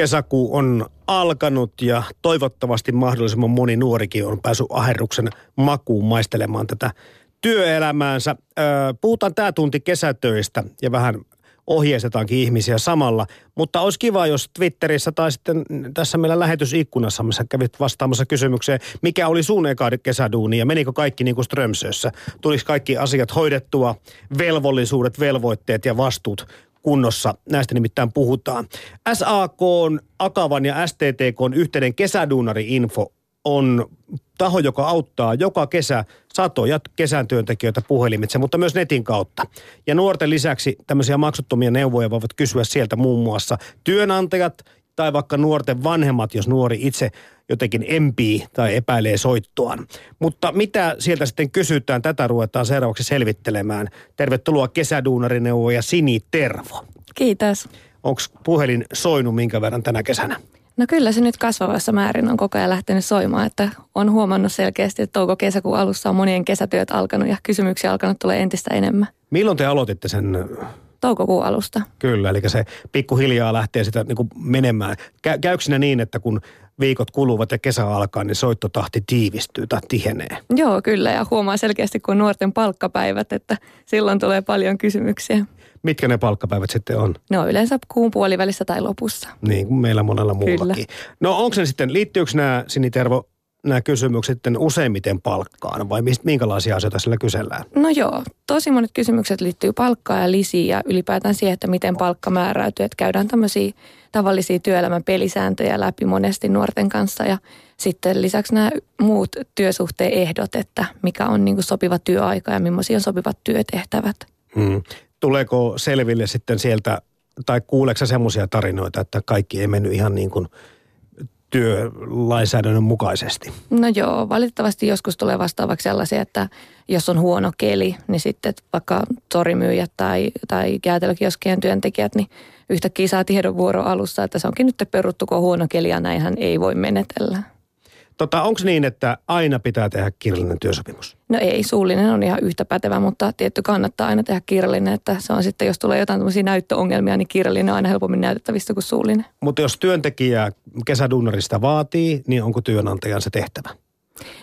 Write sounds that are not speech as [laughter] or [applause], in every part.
Kesäkuu on alkanut ja toivottavasti mahdollisimman moni nuorikin on päässyt aherruksen makuun maistelemaan tätä työelämäänsä. Puhutaan tämä tunti kesätöistä ja vähän ohjeistetaankin ihmisiä samalla. Mutta olisi kiva, jos Twitterissä tai sitten tässä meillä lähetysikkunassa, missä kävit vastaamassa kysymykseen, mikä oli sun eka kesäduuni ja menikö kaikki niin kuin Strömsössä? Tuliko kaikki asiat hoidettua, velvollisuudet, velvoitteet ja vastuut kunnossa. Näistä nimittäin puhutaan. SAK, Akavan ja STTK yhteinen kesäduunari-info on taho, joka auttaa joka kesä satoja kesän työntekijöitä puhelimitse, mutta myös netin kautta. Ja nuorten lisäksi tämmöisiä maksuttomia neuvoja voivat kysyä sieltä muun muassa työnantajat tai vaikka nuorten vanhemmat, jos nuori itse jotenkin empii tai epäilee soittoaan. Mutta mitä sieltä sitten kysytään, tätä ruvetaan seuraavaksi selvittelemään. Tervetuloa kesäduunarineuvoja Sini Tervo. Kiitos. Onko puhelin soinut minkä verran tänä kesänä? No kyllä se nyt kasvavassa määrin on koko ajan lähtenyt soimaan, että on huomannut selkeästi, että touko-kesäkuun alussa on monien kesätyöt alkanut ja kysymyksiä alkanut tulee entistä enemmän. Milloin te aloititte sen toukokuun alusta. Kyllä, eli se pikkuhiljaa lähtee sitä niin kuin menemään. Kä- käykö siinä niin, että kun viikot kuluvat ja kesä alkaa, niin soittotahti tiivistyy tai tihenee? Joo, kyllä, ja huomaa selkeästi, kun nuorten palkkapäivät, että silloin tulee paljon kysymyksiä. Mitkä ne palkkapäivät sitten on? Ne on yleensä kuun puolivälissä tai lopussa. Niin kuin meillä monella muullakin. Kyllä. No onko se sitten, liittyykö nämä Sinitervo nämä kysymykset sitten useimmiten palkkaan vai mistä, minkälaisia asioita sillä kysellään? No joo, tosi monet kysymykset liittyy palkkaan ja lisiin ja ylipäätään siihen, että miten palkka määräytyy. Että käydään tämmöisiä tavallisia työelämän pelisääntöjä läpi monesti nuorten kanssa ja sitten lisäksi nämä muut työsuhteen ehdot, että mikä on niin sopiva työaika ja millaisia on sopivat työtehtävät. Hmm. Tuleeko selville sitten sieltä tai kuuleeko semmoisia tarinoita, että kaikki ei mennyt ihan niin kuin – työlainsäädännön mukaisesti? No joo, valitettavasti joskus tulee vastaavaksi sellaisia, että jos on huono keli, niin sitten vaikka torimyyjät tai, tai jäätelökioskien työntekijät, niin yhtäkkiä saa tiedon vuoro alussa, että se onkin nyt peruttu, kun on huono keli ja näinhän ei voi menetellä. Tota, Onko niin, että aina pitää tehdä kirjallinen työsopimus? No ei, suullinen on ihan yhtä pätevä, mutta tietty kannattaa aina tehdä kirjallinen, että se on sitten, jos tulee jotain tämmöisiä näyttöongelmia, niin kirjallinen on aina helpommin näytettävistä kuin suullinen. Mutta jos työntekijä kesädunnarista vaatii, niin onko työnantajan se tehtävä?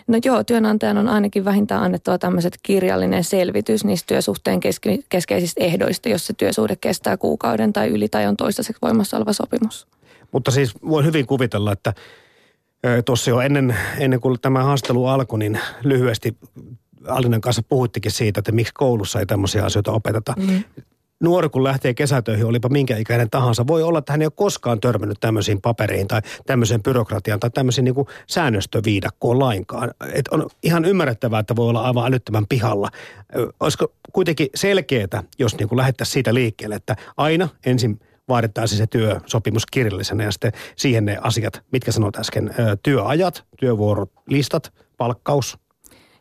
No joo, työnantajan on ainakin vähintään annettava tämmöiset kirjallinen selvitys niistä työsuhteen keske- keskeisistä ehdoista, jos se työsuhde kestää kuukauden tai yli tai on toistaiseksi voimassa oleva sopimus. Mutta siis voin hyvin kuvitella, että Tuossa jo ennen, ennen kuin tämä haastelu alkoi, niin lyhyesti Alinan kanssa puhuttikin siitä, että miksi koulussa ei tämmöisiä asioita opeteta. Mm. Nuori kun lähtee kesätöihin, olipa minkä ikäinen tahansa, voi olla, että hän ei ole koskaan törmännyt tämmöisiin paperiin tai tämmöiseen byrokratiaan tai tämmöisiin niin kuin säännöstöviidakkoon lainkaan. Et on ihan ymmärrettävää, että voi olla aivan älyttömän pihalla. Olisiko kuitenkin selkeää, jos niin kuin lähettäisiin siitä liikkeelle, että aina ensin vaaditaan se työsopimus kirjallisena ja sitten siihen ne asiat, mitkä sanoit äsken, työajat, työvuorot, listat, palkkaus.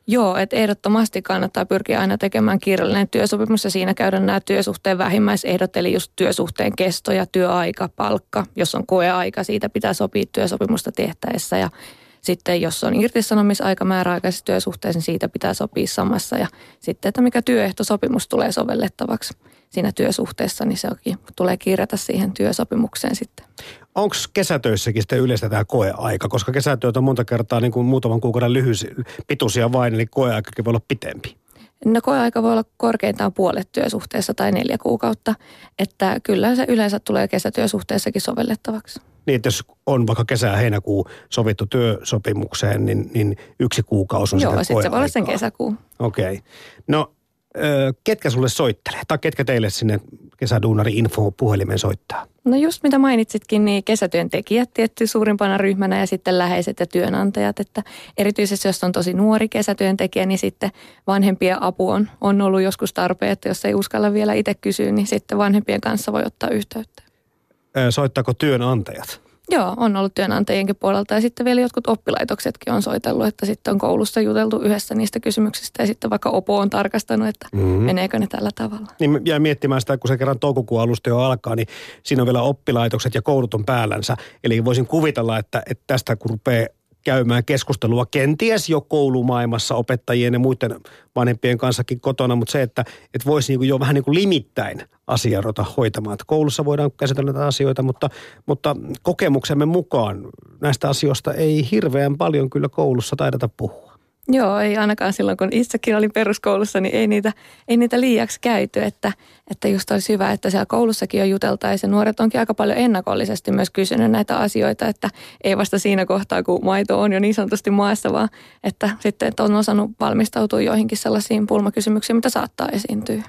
Joo, että ehdottomasti kannattaa pyrkiä aina tekemään kirjallinen työsopimus ja siinä käydä nämä työsuhteen vähimmäisehdot, eli just työsuhteen kesto ja työaika, palkka. Jos on koeaika, siitä pitää sopia työsopimusta tehtäessä ja sitten jos on irtisanomisaika määräaikaisessa työsuhteessa, niin siitä pitää sopia samassa. Ja sitten, että mikä työehtosopimus tulee sovellettavaksi siinä työsuhteessa, niin se tulee kirjata siihen työsopimukseen sitten. Onko kesätöissäkin sitten yleistä tämä koeaika? Koska kesätyöt on monta kertaa niin kuin muutaman kuukauden lyhyys, pituisia vain, eli koeaikakin voi olla pitempi. No koeaika voi olla korkeintaan puolet työsuhteessa tai neljä kuukautta, että kyllä se yleensä tulee kesätyösuhteessakin sovellettavaksi. Niin, että jos on vaikka kesä- ja heinäkuu sovittu työsopimukseen, niin, niin yksi kuukausi on Joo, sitten se voi olla sen kesäkuu. Okei. Okay. No, ketkä sulle soittelee? Tai ketkä teille sinne kesäduunari info puhelimeen soittaa? No just mitä mainitsitkin, niin kesätyöntekijät tietty suurimpana ryhmänä ja sitten läheiset ja työnantajat. Että erityisesti jos on tosi nuori kesätyöntekijä, niin sitten vanhempien apu on, on ollut joskus tarpeen, että jos ei uskalla vielä itse kysyä, niin sitten vanhempien kanssa voi ottaa yhteyttä. Soittaako työnantajat? Joo, on ollut työnantajienkin puolelta ja sitten vielä jotkut oppilaitoksetkin on soitellut, että sitten on koulussa juteltu yhdessä niistä kysymyksistä ja sitten vaikka OPO on tarkastanut, että mm-hmm. meneekö ne tällä tavalla. Niin jää miettimään sitä, kun se kerran toukokuun alusta jo alkaa, niin siinä on vielä oppilaitokset ja koulut on päällänsä. Eli voisin kuvitella, että, että tästä kun rupeaa käymään keskustelua kenties jo koulumaailmassa opettajien ja muiden vanhempien kanssakin kotona, mutta se, että, että voisi niin kuin jo vähän niin kuin limittäin asiaa ruveta hoitamaan. Että koulussa voidaan käsitellä näitä asioita, mutta, mutta kokemuksemme mukaan näistä asioista ei hirveän paljon kyllä koulussa taideta puhua. Joo, ei ainakaan silloin, kun itsekin olin peruskoulussa, niin ei niitä, ei niitä liiaksi käyty. Että, että just olisi hyvä, että siellä koulussakin on juteltaisiin. Nuoret onkin aika paljon ennakollisesti myös kysynyt näitä asioita, että ei vasta siinä kohtaa, kun maito on jo niin sanotusti maassa, vaan että sitten että on osannut valmistautua joihinkin sellaisiin pulmakysymyksiin, mitä saattaa esiintyä.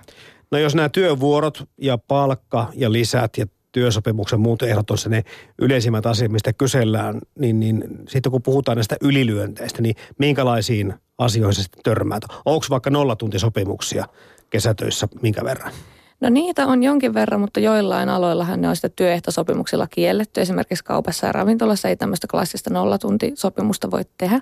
No jos nämä työvuorot ja palkka ja lisät ja työsopimuksen muut ehdot on se ne yleisimmät asiat, mistä kysellään, niin, niin sitten kun puhutaan näistä ylilyönteistä, niin minkälaisiin asioihin se sitten törmäät? Onko vaikka nollatuntisopimuksia kesätöissä minkä verran? No niitä on jonkin verran, mutta joillain aloillahan ne on sitä työehtosopimuksilla kielletty. Esimerkiksi kaupassa ja ravintolassa ei tämmöistä klassista nollatuntisopimusta voi tehdä.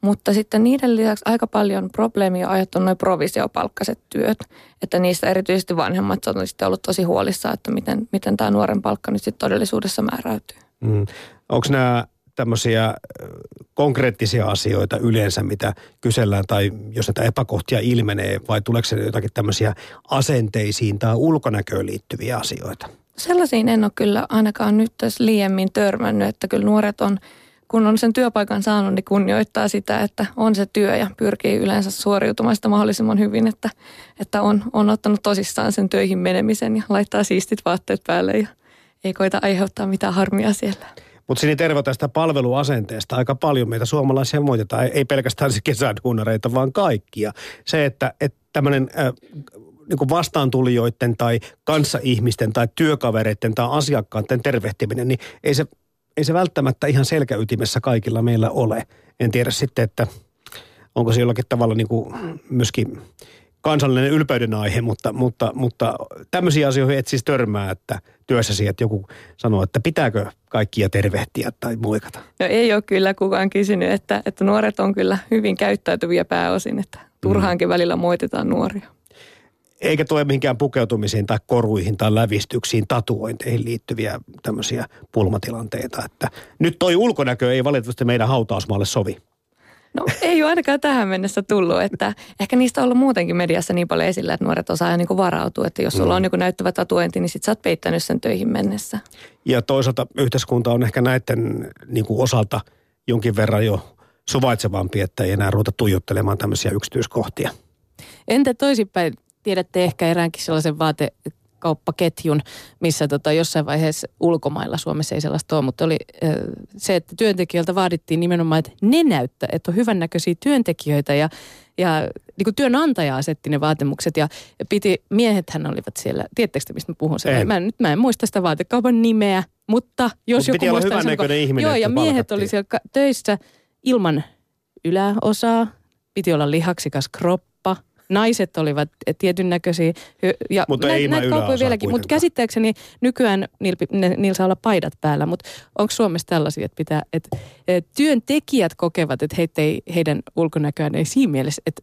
Mutta sitten niiden lisäksi aika paljon probleemia aiheuttanut noin provisiopalkkaiset työt. Että niistä erityisesti vanhemmat on sitten ollut tosi huolissaan, että miten, miten tämä nuoren palkka nyt sitten todellisuudessa määräytyy. Mm. Onko nämä tämmöisiä konkreettisia asioita yleensä, mitä kysellään tai jos näitä epäkohtia ilmenee vai tuleeko se jotakin tämmöisiä asenteisiin tai ulkonäköön liittyviä asioita? Sellaisiin en ole kyllä ainakaan nyt tässä liiemmin törmännyt, että kyllä nuoret on, kun on sen työpaikan saanut, niin kunnioittaa sitä, että on se työ ja pyrkii yleensä suoriutumaan sitä mahdollisimman hyvin, että, että on, on ottanut tosissaan sen töihin menemisen ja laittaa siistit vaatteet päälle ja ei koita aiheuttaa mitään harmia siellä. Mutta Sini Tervo tästä palveluasenteesta aika paljon meitä suomalaisia moitetaan, ei pelkästään se kesäduunareita, vaan kaikkia. Se, että, että tämmöinen äh, niin vastaantulijoiden tai kanssaihmisten tai työkavereiden tai asiakkaiden tervehtiminen, niin ei se, ei se välttämättä ihan selkäytimessä kaikilla meillä ole. En tiedä sitten, että onko se jollakin tavalla niin kuin myöskin kansallinen ylpeyden aihe, mutta, mutta, mutta tämmöisiä asioihin et siis törmää, että työssäsi, että joku sanoo, että pitääkö kaikkia tervehtiä tai muikata? No ei ole kyllä kukaan kysynyt, että, että nuoret on kyllä hyvin käyttäytyviä pääosin, että turhaankin mm. välillä moitetaan nuoria. Eikä tule mihinkään pukeutumisiin tai koruihin tai lävistyksiin, tatuointeihin liittyviä tämmöisiä pulmatilanteita. Että nyt toi ulkonäkö ei valitettavasti meidän hautausmaalle sovi. No ei ole ainakaan tähän mennessä tullut, että ehkä niistä on ollut muutenkin mediassa niin paljon esillä, että nuoret osaa niin kuin varautua, että jos sulla mm. on joku näyttävä tatuointi, niin sit sä oot peittänyt sen töihin mennessä. Ja toisaalta yhteiskunta on ehkä näiden niin kuin osalta jonkin verran jo suvaitsevampi, että ei enää ruveta tuijottelemaan tämmöisiä yksityiskohtia. Entä toisinpäin? Tiedätte ehkä eräänkin sellaisen vaate kauppaketjun, missä tota jossain vaiheessa ulkomailla, Suomessa ei sellaista ole, mutta oli se, että työntekijöiltä vaadittiin nimenomaan, että ne näyttää, että on hyvännäköisiä työntekijöitä ja, ja niin kuin työnantaja asetti ne vaatimukset ja piti, miehethän olivat siellä, tiedättekö mistä mä puhun? Sen? Mä, nyt mä en muista sitä vaatekaupan nimeä, mutta jos Mut joku muistaa sen, ihminen, Joo, ja miehet oli siellä töissä ilman yläosaa, piti olla lihaksikas kroppa, naiset olivat tietyn näköisiä. Ja mutta nä, ei näitä kauppoja vieläkin, mutta käsittääkseni nykyään niillä, ne, niillä saa olla paidat päällä, mutta onko Suomessa tällaisia, että, pitää, että, että työntekijät kokevat, että heitä ei, heidän ulkonäköään ei siinä mielessä, että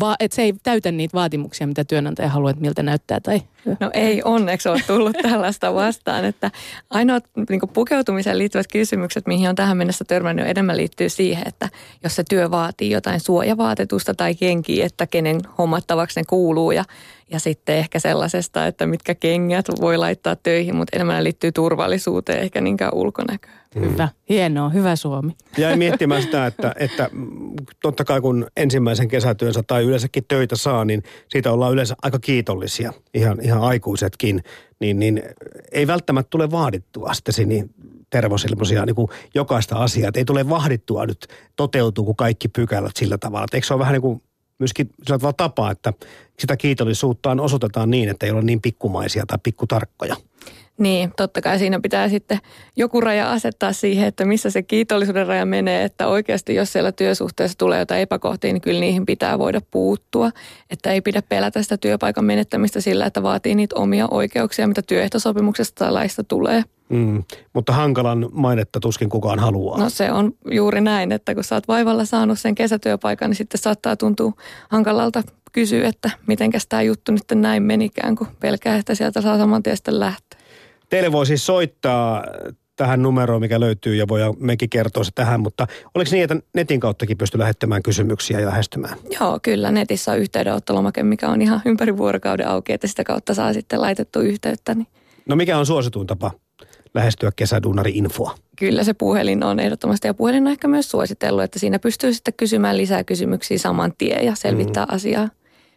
va, että se ei täytä niitä vaatimuksia, mitä työnantaja haluaa, että miltä näyttää? Tai... No ei onneksi ole tullut [laughs] tällaista vastaan, että ainoat niin pukeutumiseen liittyvät kysymykset, mihin on tähän mennessä törmännyt, enemmän liittyy siihen, että jos se työ vaatii jotain suojavaatetusta tai kenkiä, että kenen hommattavaksi ne kuuluu ja ja sitten ehkä sellaisesta, että mitkä kengät voi laittaa töihin, mutta enemmän liittyy turvallisuuteen eikä niinkään ulkonäköön. Mm. Hyvä, hienoa, hyvä Suomi. Jäi [laughs] miettimään sitä, että, että totta kai kun ensimmäisen kesätyönsä tai yleensäkin töitä saa, niin siitä ollaan yleensä aika kiitollisia, ihan, ihan aikuisetkin. Niin, niin ei välttämättä tule vaadittua sitten niin tervosilmoisia niin kuin jokaista asiaa. Että ei tule vahdittua nyt toteutuu kuin kaikki pykälät sillä tavalla. Että eikö se ole vähän niin kuin myöskin sillä tapa, että sitä kiitollisuuttaan osoitetaan niin, että ei ole niin pikkumaisia tai pikkutarkkoja. Niin, totta kai siinä pitää sitten joku raja asettaa siihen, että missä se kiitollisuuden raja menee, että oikeasti jos siellä työsuhteessa tulee jotain epäkohtia, niin kyllä niihin pitää voida puuttua. Että ei pidä pelätä sitä työpaikan menettämistä sillä, että vaatii niitä omia oikeuksia, mitä työehtosopimuksesta tai laista tulee. Mm, mutta hankalan mainetta tuskin kukaan haluaa. No se on juuri näin, että kun sä oot vaivalla saanut sen kesätyöpaikan, niin sitten saattaa tuntua hankalalta kysyä, että mitenkäs tämä juttu nyt näin menikään, kun pelkää, että sieltä saa saman tien lähteä. Teille voi siis soittaa tähän numeroon, mikä löytyy ja voidaan mekin kertoa se tähän, mutta oliko niin, että netin kauttakin pystyy lähettämään kysymyksiä ja lähestymään? Joo, kyllä. Netissä on yhteydenottolomake, mikä on ihan ympäri vuorokauden auki, että sitä kautta saa sitten laitettu yhteyttä. Niin No mikä on suosituin tapa lähestyä kesäduunari-infoa? Kyllä se puhelin on ehdottomasti ja puhelin on ehkä myös suositellut, että siinä pystyy sitten kysymään lisää kysymyksiä saman tien ja selvittää mm. asiaa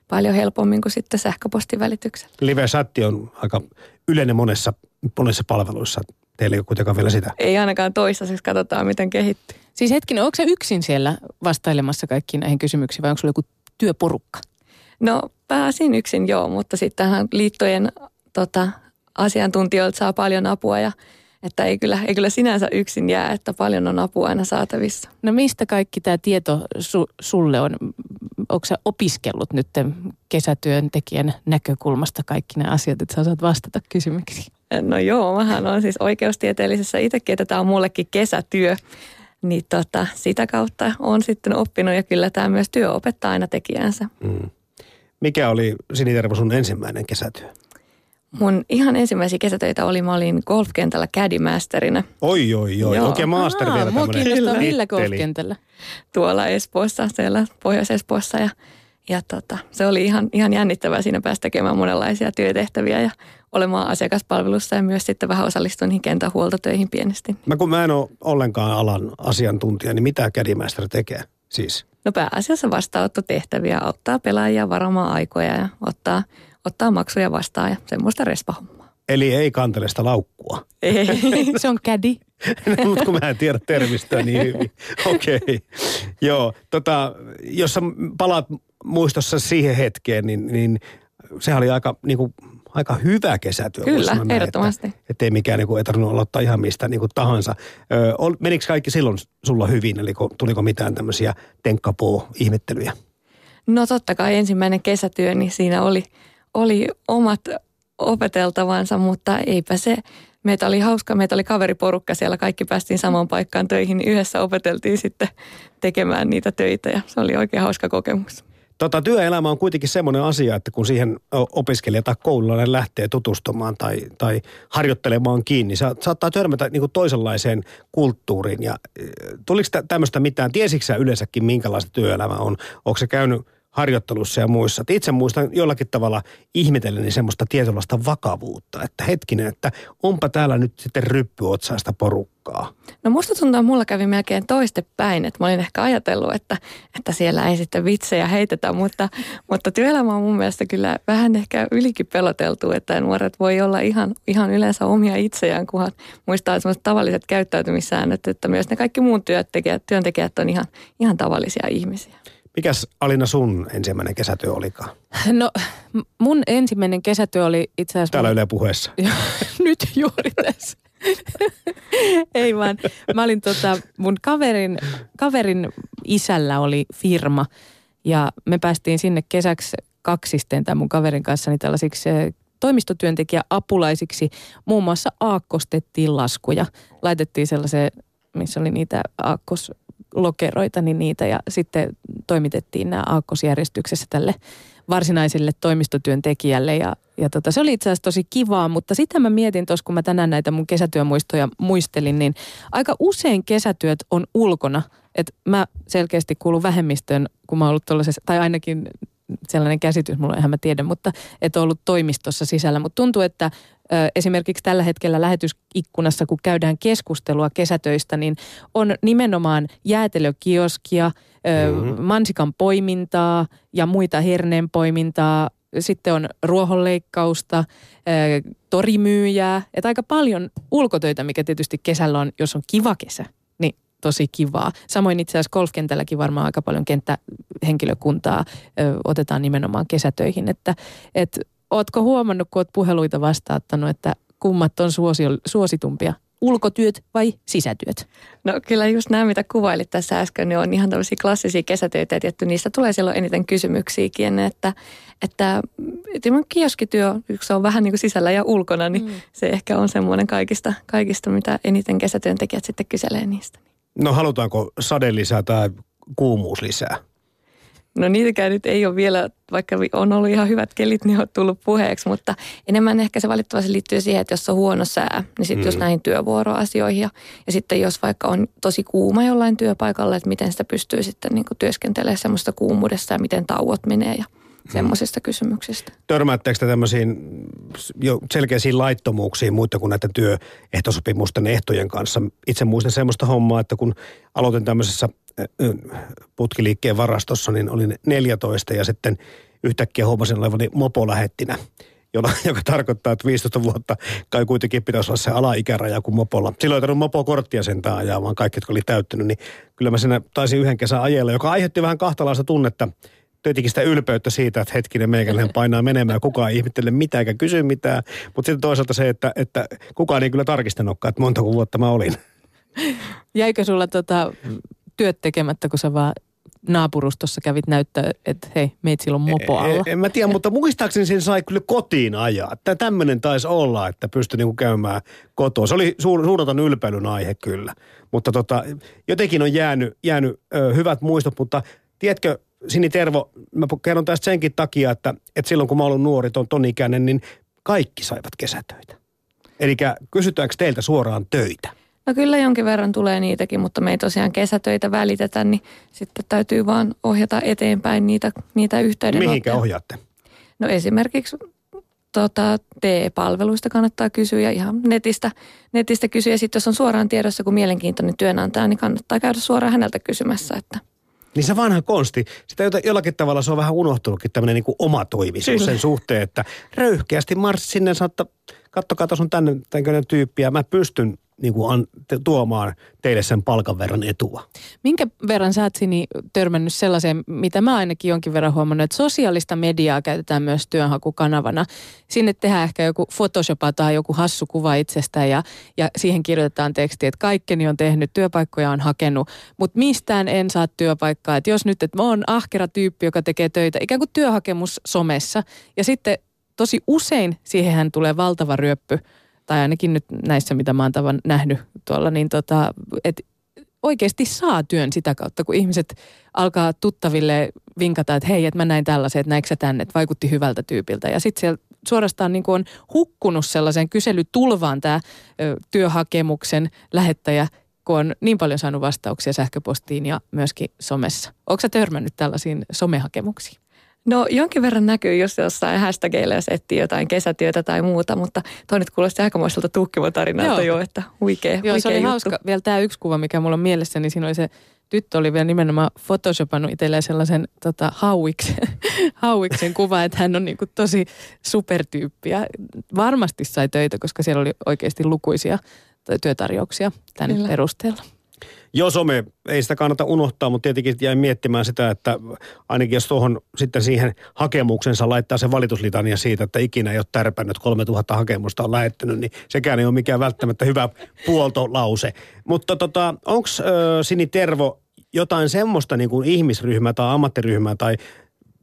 paljon helpommin kuin sitten sähköpostin välityksellä. Live-chatti on aika yleinen monessa, monessa palveluissa. Teillä ei ole kuitenkaan vielä sitä. Ei ainakaan toistaiseksi, katsotaan miten kehittyy. Siis hetkinen, onko se yksin siellä vastailemassa kaikkiin näihin kysymyksiin vai onko sulla joku työporukka? No pääsin yksin joo, mutta sitten tähän liittojen tota, asiantuntijoilta saa paljon apua ja että ei kyllä, ei kyllä sinänsä yksin jää, että paljon on apua aina saatavissa. No mistä kaikki tämä tieto su, sulle on? Onko sä opiskellut nyt kesätyöntekijän näkökulmasta kaikki nämä asiat, että sä osaat vastata kysymyksiin? No joo, mähän on siis oikeustieteellisessä itsekin, että tämä on mullekin kesätyö. Niin tota, sitä kautta on sitten oppinut ja kyllä tämä myös työ opettaa aina tekijänsä. Mm. Mikä oli Sinitervo sun ensimmäinen kesätyö? Mun ihan ensimmäisiä kesätöitä oli, mä olin golfkentällä caddymasterina. Oi, oi, oi. Okei, master Aa, vielä tämmöinen. kiinnostaa millä golfkentällä? Tuolla Espoossa, siellä Pohjois-Espoossa ja, ja tota, se oli ihan, ihan jännittävää siinä päästä tekemään monenlaisia työtehtäviä ja olemaan asiakaspalvelussa ja myös sitten vähän osallistuin niihin kentän huoltotöihin pienesti. Mä kun mä en ole ollenkaan alan asiantuntija, niin mitä caddymaster tekee siis? No pääasiassa vastaanottotehtäviä, auttaa pelaajia varamaan aikoja ja ottaa ottaa maksuja vastaan ja semmoista respahommaa. Eli ei kantele sitä laukkua. Ei. [laughs] Se on kädi. [laughs] no, mutta kun mä en tiedä termistä niin hyvin. Okei. Okay. Joo, tota, jos sä palaat muistossa siihen hetkeen, niin, niin sehän oli aika, niin kuin, aika hyvä kesätyö. Kyllä, näin, ehdottomasti. Että, että ei mikään niin kuin, ei tarvinnut aloittaa ihan mistä niin kuin tahansa. Ö, menikö kaikki silloin sulla hyvin, eli tuliko mitään tämmöisiä tenkkapoo-ihmettelyjä? No totta kai ensimmäinen kesätyö, niin siinä oli – oli omat opeteltavansa, mutta eipä se. Meitä oli hauska, meitä oli kaveriporukka siellä, kaikki päästiin samaan paikkaan töihin, niin yhdessä opeteltiin sitten tekemään niitä töitä ja se oli oikein hauska kokemus. Tota, työelämä on kuitenkin semmoinen asia, että kun siihen opiskelija tai koululainen lähtee tutustumaan tai, tai harjoittelemaan kiinni, sa, saattaa törmätä niin kuin toisenlaiseen kulttuuriin. Ja, tuliko tämmöistä mitään? Tiesitkö sä yleensäkin, minkälaista työelämä on? Onko se käynyt harjoittelussa ja muissa. Itse muistan jollakin tavalla ihmetelleni semmoista tietynlaista vakavuutta, että hetkinen, että onpa täällä nyt sitten ryppyotsaista porukkaa. No musta tuntuu, että mulla kävi melkein toistepäin, että mä olin ehkä ajatellut, että, että siellä ei sitten vitsejä heitetä, mutta, mutta työelämä on mun mielestä kyllä vähän ehkä ylikin peloteltu, että nuoret voi olla ihan, ihan yleensä omia itseään, kunhan muistaa semmoiset tavalliset käyttäytymissäännöt, että myös ne kaikki muut työntekijät, työntekijät on ihan, ihan tavallisia ihmisiä. Mikäs Alina sun ensimmäinen kesätyö olikaan? No mun ensimmäinen kesätyö oli itse asiassa... Täällä Yle puheessa. [laughs] Nyt juuri tässä. Ei vaan. Mä olin tota, mun kaverin, kaverin isällä oli firma ja me päästiin sinne kesäksi kaksisten tämän mun kaverin kanssa niin tällaisiksi eh, toimistotyöntekijä apulaisiksi. Muun muassa aakkostettiin laskuja. Laitettiin sellaiseen, missä oli niitä aakkos lokeroita, niin niitä ja sitten toimitettiin nämä aakkosjärjestyksessä tälle varsinaiselle toimistotyöntekijälle ja, ja tota, se oli itse asiassa tosi kivaa, mutta sitä mä mietin tuossa, kun mä tänään näitä mun kesätyömuistoja muistelin, niin aika usein kesätyöt on ulkona. että mä selkeästi kuulun vähemmistöön, kun mä oon ollut tai ainakin sellainen käsitys, mulla ihan mä tiedän, mutta et ollut toimistossa sisällä. Mutta tuntuu, että esimerkiksi tällä hetkellä lähetysikkunassa, kun käydään keskustelua kesätöistä, niin on nimenomaan jäätelökioskia, mm-hmm. mansikan poimintaa ja muita herneen poimintaa. Sitten on ruohonleikkausta, torimyyjää, että aika paljon ulkotöitä, mikä tietysti kesällä on, jos on kiva kesä, niin tosi kivaa. Samoin itse asiassa golfkentälläkin varmaan aika paljon kenttähenkilökuntaa ö, otetaan nimenomaan kesätöihin. Että et, ootko huomannut, kun oot puheluita vastaattanut, että kummat on suosio, suositumpia? Ulkotyöt vai sisätyöt? No kyllä just nämä, mitä kuvailit tässä äsken, niin on ihan tämmöisiä klassisia kesätöitä. Tietty niistä tulee silloin eniten kysymyksiäkin, että, että kioskityö, se on vähän niin kuin sisällä ja ulkona, niin mm. se ehkä on semmoinen kaikista, kaikista, mitä eniten kesätyöntekijät sitten kyselee niistä. No halutaanko sade lisää tai kuumuus lisää? No niitäkään nyt ei ole vielä, vaikka on ollut ihan hyvät kelit, niin on tullut puheeksi, mutta enemmän ehkä se valittavasti liittyy siihen, että jos on huono sää, niin sitten mm. just näihin työvuoroasioihin ja, ja sitten jos vaikka on tosi kuuma jollain työpaikalla, että miten sitä pystyy sitten niin työskentelemään semmoista kuumuudessa ja miten tauot menee ja mm. semmoisista kysymyksistä. Törmäättekö te tämmöisiin jo selkeisiin laittomuuksiin muita kuin näiden työehtosopimusten ehtojen kanssa? Itse muistan semmoista hommaa, että kun aloitin tämmöisessä putkiliikkeen varastossa, niin olin 14 ja sitten yhtäkkiä huomasin olevani mopolähettinä, [laughs] joka tarkoittaa, että 15 vuotta kai kuitenkin pitäisi olla se alaikäraja kuin mopolla. Silloin ei tarvinnut mopokorttia sentään ajaa, vaan kaikki, jotka oli täyttänyt, niin kyllä mä siinä taisin yhden kesän ajella, joka aiheutti vähän kahtalaista tunnetta tietenkin sitä ylpeyttä siitä, että hetkinen meikäläinen painaa menemään, kukaan ei ihmettele mitään eikä kysy mitään. Mutta sitten toisaalta se, että, että kukaan ei kyllä tarkistanutkaan, että montako vuotta mä olin. [laughs] Jäikö sulla tota, työt tekemättä, kun sä vaan naapurustossa kävit näyttää, että hei, meitä on mopo alla. En, en mä tiedä, mutta muistaakseni sen sai kyllä kotiin ajaa. Tämä tämmöinen taisi olla, että pystyi niinku käymään kotoa. Se oli suur, suuroton ylpeilyn aihe kyllä. Mutta tota, jotenkin on jäänyt, jäänyt ö, hyvät muistot, mutta tiedätkö, Sini Tervo, mä kerron tästä senkin takia, että, että silloin kun mä olin nuori, ton, ton ikäinen, niin kaikki saivat kesätöitä. Eli kysytäänkö teiltä suoraan töitä? No kyllä jonkin verran tulee niitäkin, mutta me ei tosiaan kesätöitä välitetä, niin sitten täytyy vaan ohjata eteenpäin niitä, niitä yhteydenottoja. Mihinkä ohjaatte? No esimerkiksi tota, TE-palveluista kannattaa kysyä ja ihan netistä, netistä kysyä. Ja sitten jos on suoraan tiedossa kuin mielenkiintoinen työnantaja, niin kannattaa käydä suoraan häneltä kysymässä, että niin se vanha konsti, sitä jollakin tavalla se on vähän unohtunutkin tämmöinen niin oma toivisuus sen suhteen, että röyhkeästi marssi sinne, että kattokaa, tuossa on tänne tämän tyyppi ja mä pystyn niin kuin an, te, tuomaan teille sen palkan verran etua. Minkä verran sä oot Sini törmännyt sellaiseen, mitä mä ainakin jonkin verran huomannut, että sosiaalista mediaa käytetään myös työnhakukanavana. Sinne tehdään ehkä joku Photoshopa tai joku hassu kuva itsestään ja, ja siihen kirjoitetaan teksti, että kaikkeni on tehnyt, työpaikkoja on hakenut, mutta mistään en saa työpaikkaa. Että jos nyt, että mä oon ahkera tyyppi, joka tekee töitä, ikään kuin työhakemus somessa ja sitten tosi usein siihen tulee valtava ryöppy – tai ainakin nyt näissä, mitä mä oon tavan nähnyt tuolla, niin tota, et oikeasti saa työn sitä kautta, kun ihmiset alkaa tuttaville vinkata, että hei, että mä näin tällaisen, että näikö sä tänne, että vaikutti hyvältä tyypiltä. Ja sitten siellä suorastaan niin on hukkunut sellaiseen kyselytulvaan tämä työhakemuksen lähettäjä, kun on niin paljon saanut vastauksia sähköpostiin ja myöskin somessa. Onko sä törmännyt tällaisiin somehakemuksiin? No jonkin verran näkyy jos jossain hashtageilla, jos etsii jotain kesätyötä tai muuta, mutta toi nyt kuulosti aikamoiselta tuhkimotarinalta jo, että huikea, Joo, huikea se oli juttu. hauska. Vielä tämä yksi kuva, mikä mulla on mielessä, niin siinä oli se tyttö oli vielä nimenomaan photoshopannut itselleen sellaisen tota, hauiksen, [laughs] hauiksen kuva, että hän on niinku tosi supertyyppi ja varmasti sai töitä, koska siellä oli oikeasti lukuisia työtarjouksia tämän Kyllä. perusteella. Joo, some, ei sitä kannata unohtaa, mutta tietenkin jäin miettimään sitä, että ainakin jos tuohon sitten siihen hakemuksensa laittaa se valituslitania siitä, että ikinä ei ole tärpännyt, 3000 hakemusta on lähettänyt, niin sekään ei ole mikään välttämättä hyvä puoltolause. Mutta tota, onko Sini Tervo jotain semmoista niin kuin ihmisryhmää tai ammattiryhmää tai,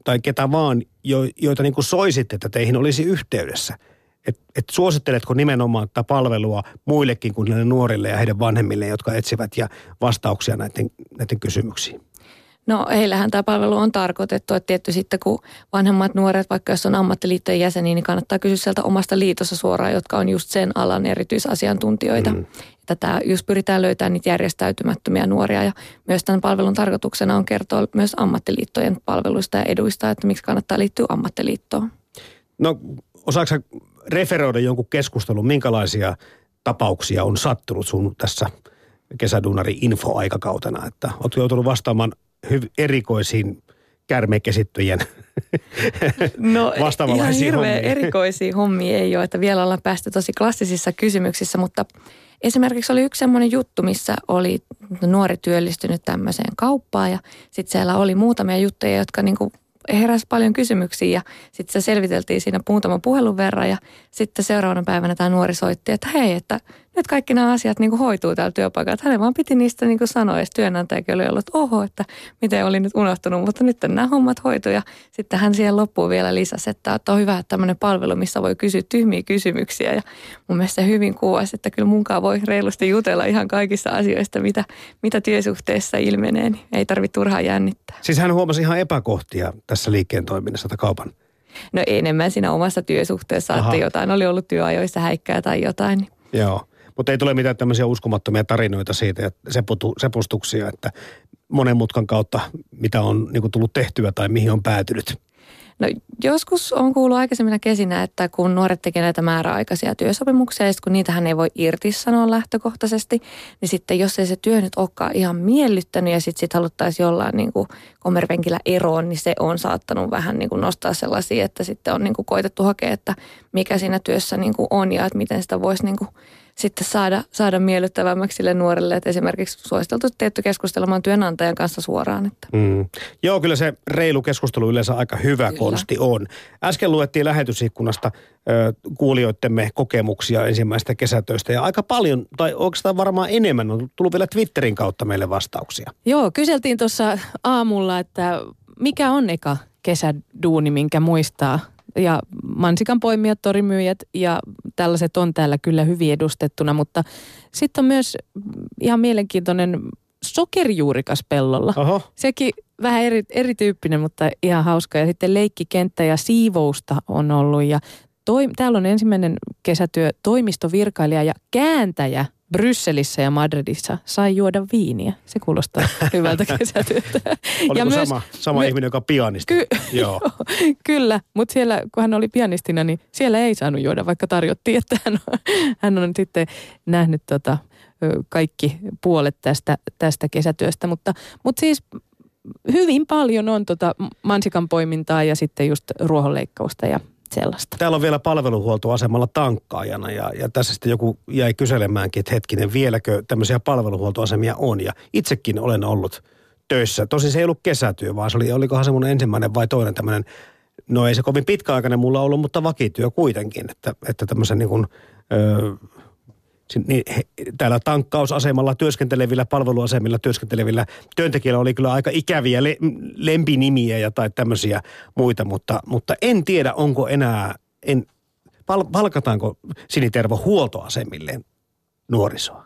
tai ketä vaan, jo, joita niin kuin soisitte, että teihin olisi yhteydessä – että et suositteletko nimenomaan tätä palvelua muillekin kuin näille nuorille ja heidän vanhemmille, jotka etsivät ja vastauksia näiden, näiden kysymyksiin? No heillähän tämä palvelu on tarkoitettu, että tietty sitten kun vanhemmat nuoret, vaikka jos on ammattiliittojen jäseniä, niin kannattaa kysyä sieltä omasta liitossa suoraan, jotka on just sen alan erityisasiantuntijoita. Mm. Että tämä just pyritään löytämään niitä järjestäytymättömiä nuoria ja myös tämän palvelun tarkoituksena on kertoa myös ammattiliittojen palveluista ja eduista, että miksi kannattaa liittyä ammattiliittoon. No osaako referoida jonkun keskustelun, minkälaisia tapauksia on sattunut sun tässä kesäduunari infoaikakautena, että olet joutunut vastaamaan hyv- erikoisiin kärmekesittyjen [laughs] no, [laughs] ihan hirveän erikoisia hommia ei ole, että vielä ollaan päästy tosi klassisissa kysymyksissä, mutta esimerkiksi oli yksi semmoinen juttu, missä oli nuori työllistynyt tämmöiseen kauppaan ja sitten siellä oli muutamia juttuja, jotka niinku heräsi paljon kysymyksiä ja sitten se selviteltiin siinä muutaman puhelun verran ja sitten seuraavana päivänä tämä nuori soitti, että hei, että nyt kaikki nämä asiat niin kuin hoituu täällä työpaikalla. Että hänen vaan piti niistä niin kuin sanoa, ja työnantajakin oli ollut, että oho, että miten oli nyt unohtunut, mutta nyt nämä hommat hoituu. Ja sitten hän siihen loppuun vielä lisäsi, että, että on hyvä että tämmöinen palvelu, missä voi kysyä tyhmiä kysymyksiä. Ja mun mielestä se hyvin kuvasi, että kyllä munkaan voi reilusti jutella ihan kaikissa asioista, mitä, mitä työsuhteessa ilmenee, niin ei tarvitse turhaan jännittää. Siis hän huomasi ihan epäkohtia tässä liikkeen toiminnassa tai kaupan No enemmän siinä omassa työsuhteessa, Aha. että jotain oli ollut työajoissa häikkää tai jotain. Niin. Joo, mutta ei tule mitään tämmöisiä uskomattomia tarinoita siitä, että seputu, sepustuksia, että monen mutkan kautta, mitä on niin tullut tehtyä tai mihin on päätynyt. No joskus on kuullut aikaisemmin kesinä, että kun nuoret tekevät näitä määräaikaisia työsopimuksia ja kun niitähän ei voi irtisanoa lähtökohtaisesti, niin sitten jos ei se työ nyt olekaan ihan miellyttänyt ja sitten sit haluttaisiin jollain niin kuin komervenkillä eroon, niin se on saattanut vähän niin kuin nostaa sellaisia, että sitten on niin kuin koitettu hakea, että mikä siinä työssä niin kuin on ja että miten sitä voisi niin kuin sitten saada, saada miellyttävämmäksi sille nuorelle, että esimerkiksi suositeltu tietty keskustelemaan työnantajan kanssa suoraan. Että. Mm. Joo, kyllä se reilu keskustelu yleensä aika hyvä kyllä. konsti on. Äsken luettiin lähetysikkunasta ö, kuulijoittemme kokemuksia ensimmäistä kesätöistä ja aika paljon, tai oikeastaan varmaan enemmän, on tullut vielä Twitterin kautta meille vastauksia. Joo, kyseltiin tuossa aamulla, että mikä on eka kesäduuni, minkä muistaa ja mansikan poimijat, torimyyjät ja tällaiset on täällä kyllä hyvin edustettuna, mutta sitten on myös ihan mielenkiintoinen sokerijuurikas pellolla. Oho. Sekin vähän eri, erityyppinen, mutta ihan hauska. Ja sitten leikkikenttä ja siivousta on ollut ja toi, täällä on ensimmäinen kesätyö toimistovirkailija ja kääntäjä Brysselissä ja Madridissa sai juoda viiniä. Se kuulostaa [laughs] hyvältä kesätyöltä. Oliko ja myös, sama, sama me, ihminen, joka pianisti? Ky, Joo. [laughs] kyllä, mutta siellä, kun hän oli pianistina, niin siellä ei saanut juoda, vaikka tarjottiin, että hän on, hän on sitten nähnyt tota, kaikki puolet tästä, tästä kesätyöstä. Mutta, mutta siis hyvin paljon on tota mansikan poimintaa ja sitten just ruohonleikkausta ja sellaista. Täällä on vielä palveluhuoltoasemalla tankkaajana ja, ja tässä sitten joku jäi kyselemäänkin, että hetkinen, vieläkö tämmöisiä palveluhuoltoasemia on. Ja itsekin olen ollut töissä. Tosin se ei ollut kesätyö, vaan se oli, olikohan se mun ensimmäinen vai toinen tämmöinen, no ei se kovin pitkäaikainen mulla ollut, mutta vakityö kuitenkin. Että, että tämmöisen niin kuin, ö, niin he, täällä tankkausasemalla työskentelevillä, palveluasemilla työskentelevillä työntekijöillä oli kyllä aika ikäviä le, lempinimiä ja tai tämmöisiä muita, mutta, mutta en tiedä, onko enää, en, pal, palkataanko Sinitervo huoltoasemille nuorisoa?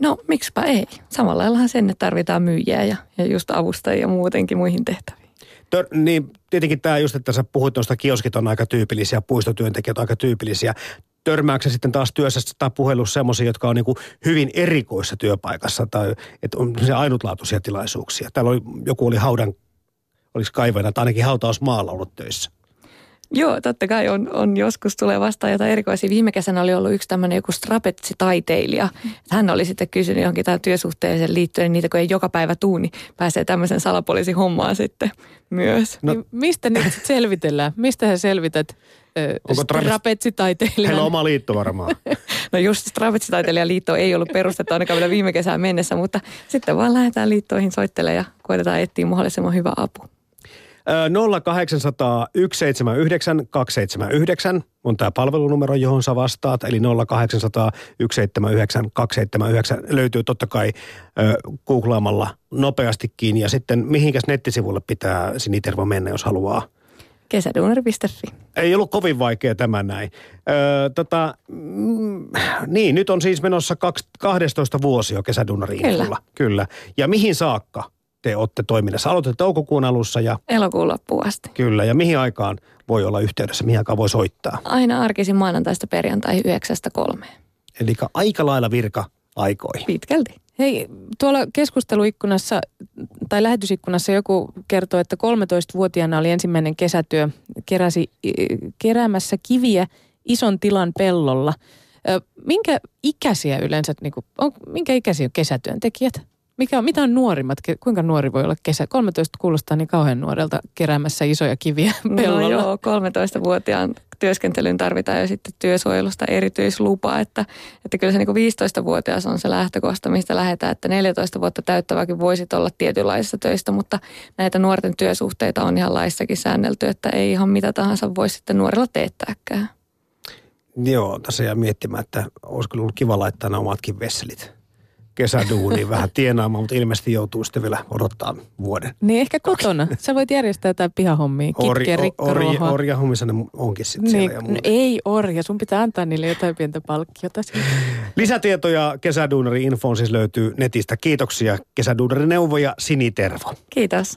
No miksipä ei. Samalla laillahan sen, että tarvitaan myyjiä ja, ja just avustajia muutenkin muihin tehtäviin. Tör, niin tietenkin tämä just, että sä puhuit tuosta kioskit on aika tyypillisiä, puistotyöntekijät on aika tyypillisiä törmääksä sitten taas työssä tai puhelussa semmoisia, jotka on niin kuin hyvin erikoissa työpaikassa tai että on se ainutlaatuisia tilaisuuksia. Täällä oli, joku oli haudan, olisi kaivajana tai ainakin hautausmaalla ollut töissä. Joo, totta kai on, on joskus tulee vastaan jotain erikoisia. Viime kesänä oli ollut yksi tämmöinen joku strapetsitaiteilija. Hän oli sitten kysynyt johonkin tämän työsuhteeseen liittyen, niitä kun ei joka päivä tuu, niin pääsee tämmöisen salapoliisin hommaan sitten myös. No, niin mistä nyt selvitellään? Mistä sä selvität Strapetsitaiteilijan? Heillä on oma liitto varmaan. [laughs] no just strapetsitaiteilijan liitto ei ollut perustettu ainakaan vielä viime kesään mennessä, mutta sitten vaan lähdetään liittoihin soittelemaan ja koitetaan etsiä mahdollisimman hyvä apu. 0800 179 279 on tämä palvelunumero, johon sä vastaat. Eli 0800 179 279 löytyy totta kai ö, googlaamalla nopeastikin. Ja sitten mihinkäs nettisivulle pitää Sinitervo mennä, jos haluaa kesäduunari.fi. Ei ollut kovin vaikea tämä näin. Öö, tota, mm, niin, nyt on siis menossa 12 vuosi jo kesäduunari Kyllä. Kyllä. Ja mihin saakka te olette toiminnassa? Aloitatte toukokuun alussa ja... Elokuun loppuun asti. Kyllä, ja mihin aikaan voi olla yhteydessä, mihin aikaan voi soittaa? Aina arkisin maanantaista perjantaihin 9.3. Eli aika lailla virka aikoihin. Pitkälti. Hei, tuolla keskusteluikkunassa tai lähetysikkunassa joku kertoi, että 13-vuotiaana oli ensimmäinen kesätyö, keräsi, keräämässä kiviä ison tilan pellolla. Minkä ikäisiä yleensä, niin kuin, on, minkä ikäisiä kesätyöntekijät? Mikä, mitä on nuorimmat? Kuinka nuori voi olla kesä? 13 kuulostaa niin kauhean nuorelta keräämässä isoja kiviä [laughs] pellolla. No joo, 13-vuotiaan työskentelyyn tarvitaan jo sitten työsuojelusta erityislupa, että, että kyllä se niin 15-vuotias on se lähtökohta, mistä lähdetään, että 14 vuotta täyttäväkin voisit olla tietynlaisissa töistä, mutta näitä nuorten työsuhteita on ihan laissakin säännelty, että ei ihan mitä tahansa voi sitten nuorilla teettääkään. Joo, tässä jää miettimään, että olisi kyllä ollut kiva laittaa nämä omatkin vesselit kesäduuniin [laughs] vähän tienaamaan, mutta ilmeisesti joutuu sitten vielä odottaa vuoden. Niin ehkä kotona. Sä voit järjestää jotain pihahommia, kitkeä rikkaruohoa. Orja hommissa ne onkin sitten niin, siellä. No ei orja, sun pitää antaa niille jotain pientä palkkiota. [laughs] Lisätietoja Kesäduunari Infoon siis löytyy netistä. Kiitoksia Kesäduunari neuvoja Sini Tervo. Kiitos.